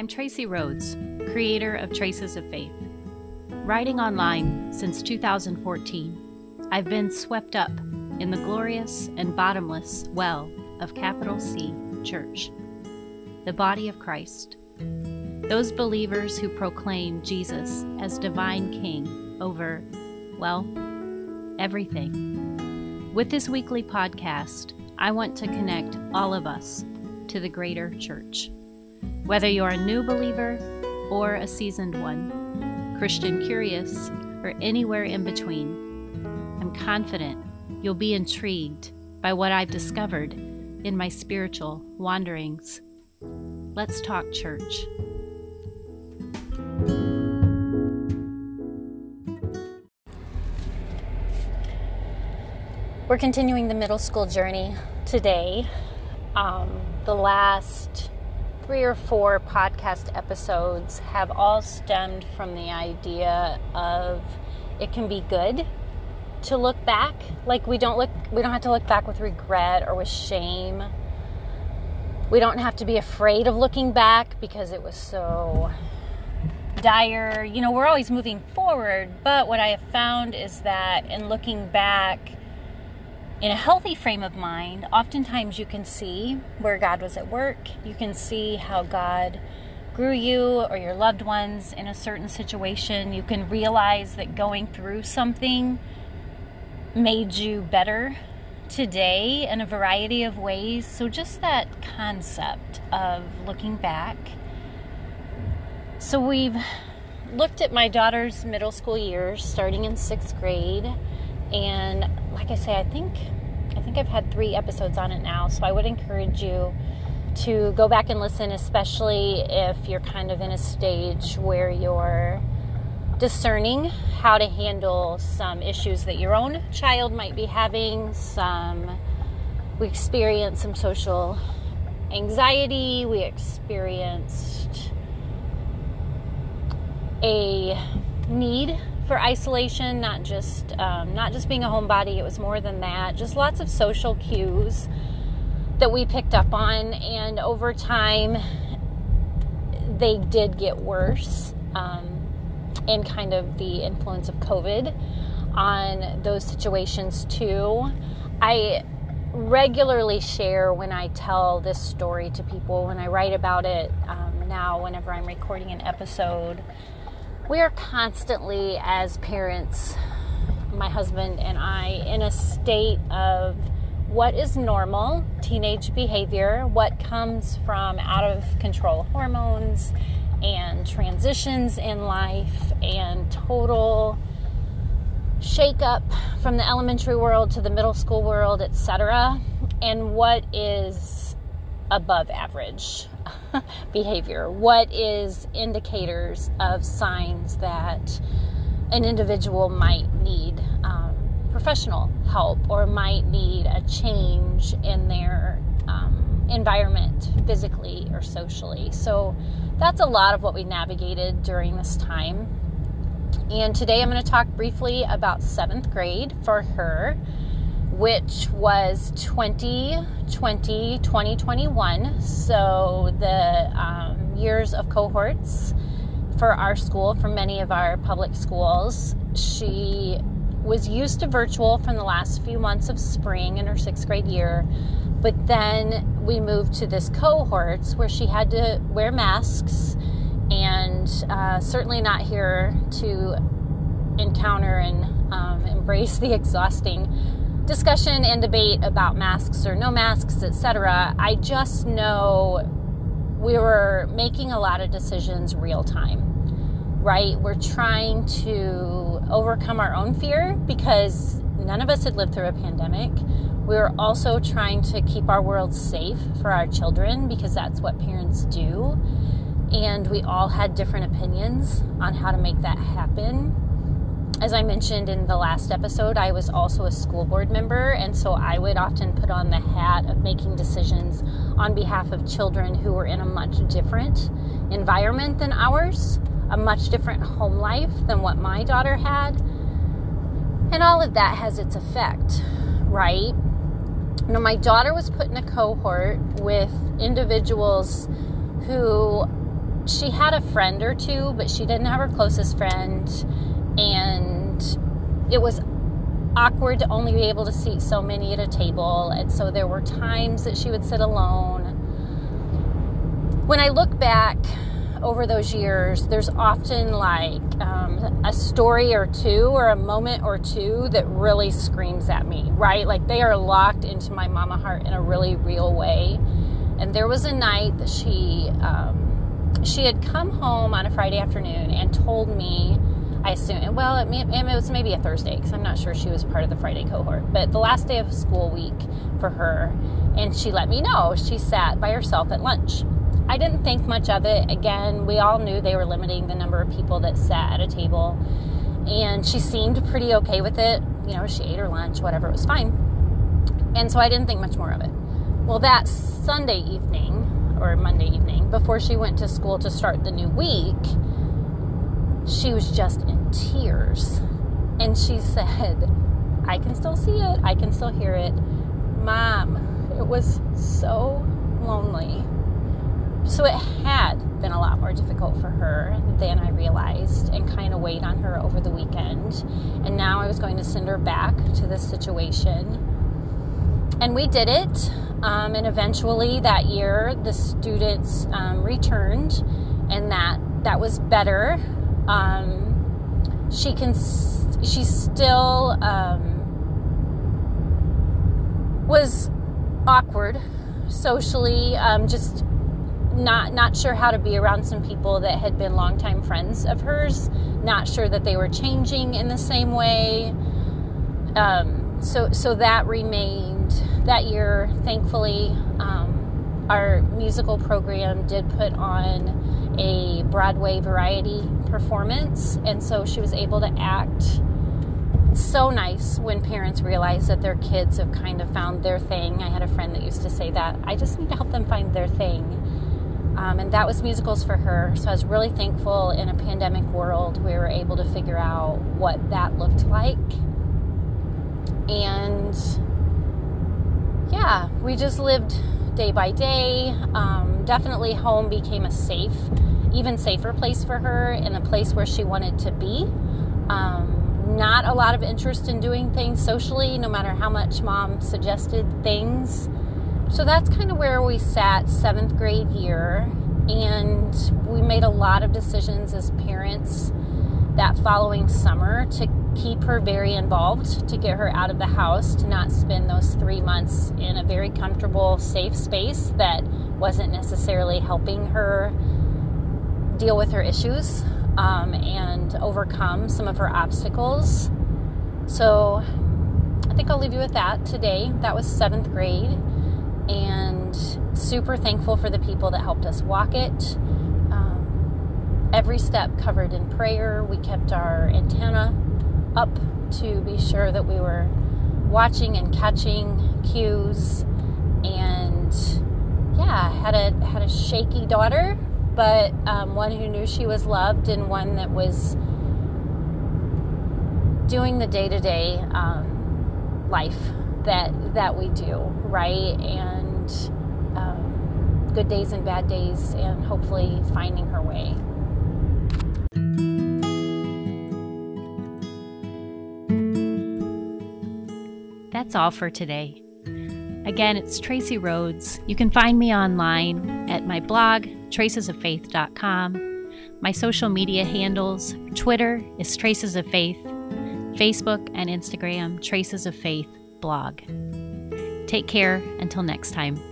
I'm Tracy Rhodes, creator of Traces of Faith. Writing online since 2014, I've been swept up in the glorious and bottomless well of capital C Church, the body of Christ. Those believers who proclaim Jesus as divine king over, well, everything. With this weekly podcast, I want to connect all of us to the greater church. Whether you're a new believer or a seasoned one, Christian curious, or anywhere in between, I'm confident you'll be intrigued by what I've discovered in my spiritual wanderings. Let's talk church. We're continuing the middle school journey today. Um, the last three or four podcast episodes have all stemmed from the idea of it can be good to look back. Like we don't look we don't have to look back with regret or with shame. We don't have to be afraid of looking back because it was so dire. You know, we're always moving forward, but what I have found is that in looking back in a healthy frame of mind, oftentimes you can see where God was at work. You can see how God grew you or your loved ones in a certain situation. You can realize that going through something made you better today in a variety of ways. So, just that concept of looking back. So, we've looked at my daughter's middle school years starting in sixth grade and like I say, I think I think I've had three episodes on it now, so I would encourage you to go back and listen, especially if you're kind of in a stage where you're discerning how to handle some issues that your own child might be having. Some we experienced some social anxiety. We experienced a need for isolation, not just um, not just being a homebody. It was more than that. Just lots of social cues that we picked up on, and over time, they did get worse. Um, and kind of the influence of COVID on those situations too. I regularly share when I tell this story to people, when I write about it um, now, whenever I'm recording an episode we are constantly, as parents, my husband and I, in a state of what is normal teenage behavior, what comes from out of control hormones and transitions in life and total shake up from the elementary world to the middle school world, etc. And what is above average behavior? What is indicators of signs that an individual might need um, professional help or might need a change in their um, environment physically or socially? So that's a lot of what we navigated during this time. And today I'm going to talk briefly about seventh grade for her which was 2020 2021 so the um, years of cohorts for our school for many of our public schools. She was used to virtual from the last few months of spring in her sixth grade year but then we moved to this cohorts where she had to wear masks and uh, certainly not here to encounter and um, embrace the exhausting discussion and debate about masks or no masks, etc. I just know we were making a lot of decisions real time, right? We're trying to overcome our own fear because none of us had lived through a pandemic. We were also trying to keep our world safe for our children because that's what parents do. And we all had different opinions on how to make that happen as I mentioned in the last episode, I was also a school board member, and so I would often put on the hat of making decisions on behalf of children who were in a much different environment than ours, a much different home life than what my daughter had. And all of that has its effect, right? Now, my daughter was put in a cohort with individuals who she had a friend or two, but she didn't have her closest friend. And it was awkward to only be able to seat so many at a table. And so there were times that she would sit alone. When I look back over those years, there's often like um, a story or two or a moment or two that really screams at me, right? Like they are locked into my mama heart in a really real way. And there was a night that she um, she had come home on a Friday afternoon and told me, I assume, well, it, it was maybe a Thursday because I'm not sure she was part of the Friday cohort, but the last day of school week for her, and she let me know she sat by herself at lunch I didn't think much of it. Again, we all knew they were limiting the number of people that sat at a table. And she seemed pretty okay with it. You know, she ate her lunch, whatever, it was fine. And so I didn't think much more of it. Well, that Sunday evening or Monday evening, before she went to school to start the new week, she was just in tears. And she said, I can still see it, I can still hear it. Mom, it was so lonely. So it had been a lot more difficult for her than I realized and kind of weighed on her over the weekend. And now I was going to send her back to this situation. And we did it. Um, and eventually that year, the students um, returned, and that that was better. Um, she can, she still um, was awkward socially, um, just not not sure how to be around some people that had been longtime friends of hers. Not sure that they were changing in the same way. Um, so so that remained that year. Thankfully, um, our musical program did put on a Broadway variety performance, and so she was able to act. So nice when parents realize that their kids have kind of found their thing. I had a friend that used to say that I just need to help them find their thing um, and that was musicals for her. So I was really thankful in a pandemic world we were able to figure out what that looked like. And yeah, we just lived day by day. Um, definitely, home became a safe, even safer place for her and a place where she wanted to be. Um, not a lot of interest in doing things socially, no matter how much mom suggested things. So that's kind of where we sat seventh grade year. And we made a lot of decisions as parents following summer to keep her very involved, to get her out of the house, to not spend those three months in a very comfortable, safe space that wasn't necessarily helping her deal with her issues um, and overcome some of her obstacles. So I think I'll leave you with that today. That was seventh grade and super thankful for the people that helped us walk it. Every step covered in prayer. We kept our antenna up to be sure that we were watching and catching cues. And yeah had a had a shaky daughter but um, one who knew she was loved and one that was doing the day-to-day um, life that that we do right? And um, good days and bad days and hopefully finding her way that's all for today again it's tracy rhodes you can find me online at my blog tracesoffaith.com my social media handles twitter is traces of faith facebook and instagram traces of faith blog. Take care until next time.